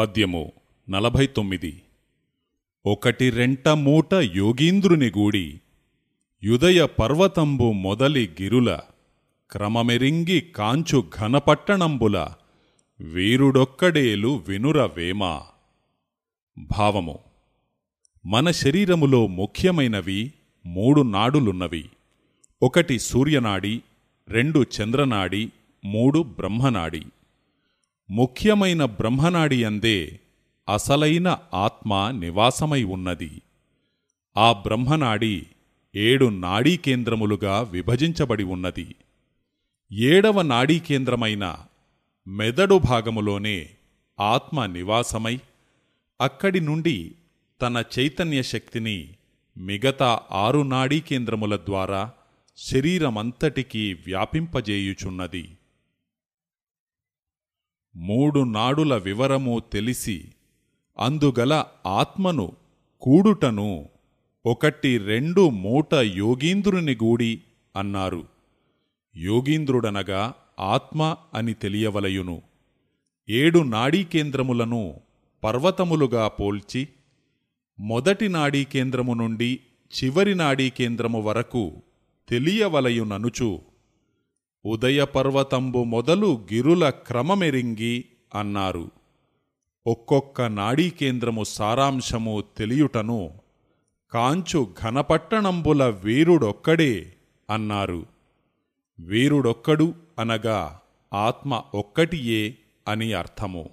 పద్యము నలభై తొమ్మిది ఒకటి రెంట మూట యోగీంద్రుని గూడి యుదయ పర్వతంబు మొదలి గిరుల క్రమమెరింగి కాంచు ఘనపట్టణంబుల వీరుడొక్కడేలు వినుర వేమ. భావము మన శరీరములో ముఖ్యమైనవి మూడు నాడులున్నవి. ఒకటి సూర్యనాడి రెండు చంద్రనాడి మూడు బ్రహ్మనాడి. ముఖ్యమైన బ్రహ్మనాడి అందే అసలైన ఆత్మ నివాసమై ఉన్నది. ఆ బ్రహ్మనాడి ఏడు నాడీ కేంద్రములుగా విభజించబడి ఉన్నది. ఏడవ నాడీ కేంద్రమైన మెదడు భాగములోనే ఆత్మ నివాసమై అక్కడి నుండి తన చైతన్య శక్తిని మిగతా ఆరు నాడీ కేంద్రముల ద్వారా శరీరమంతటికీ వ్యాపింపజేయుచున్నది. మూడు నాడుల వివరము తెలిసి అందుగల ఆత్మను కూడుటను ఒకటి రెండు మూట యోగీంద్రుని గూడి అన్నారు. యోగీంద్రుడనగా ఆత్మ అని తెలియవలయును. ఏడు నాడీకేంద్రములను పర్వతములుగా పోల్చి మొదటి నాడీకేంద్రము నుండి చివరి నాడీకేంద్రము వరకు తెలియవలయుననుచు ఉదయపర్వతంబు మొదలు గిరుల క్రమమెరింగి అన్నారు. ఒక్కొక్క నాడీకేంద్రము సారాంశము తెలియుటను కాంచు ఘనపట్టణంబుల వీరుడొక్కడే అన్నారు. వీరుడొక్కడు అనగా ఆత్మ ఒక్కటియే అని అర్థము.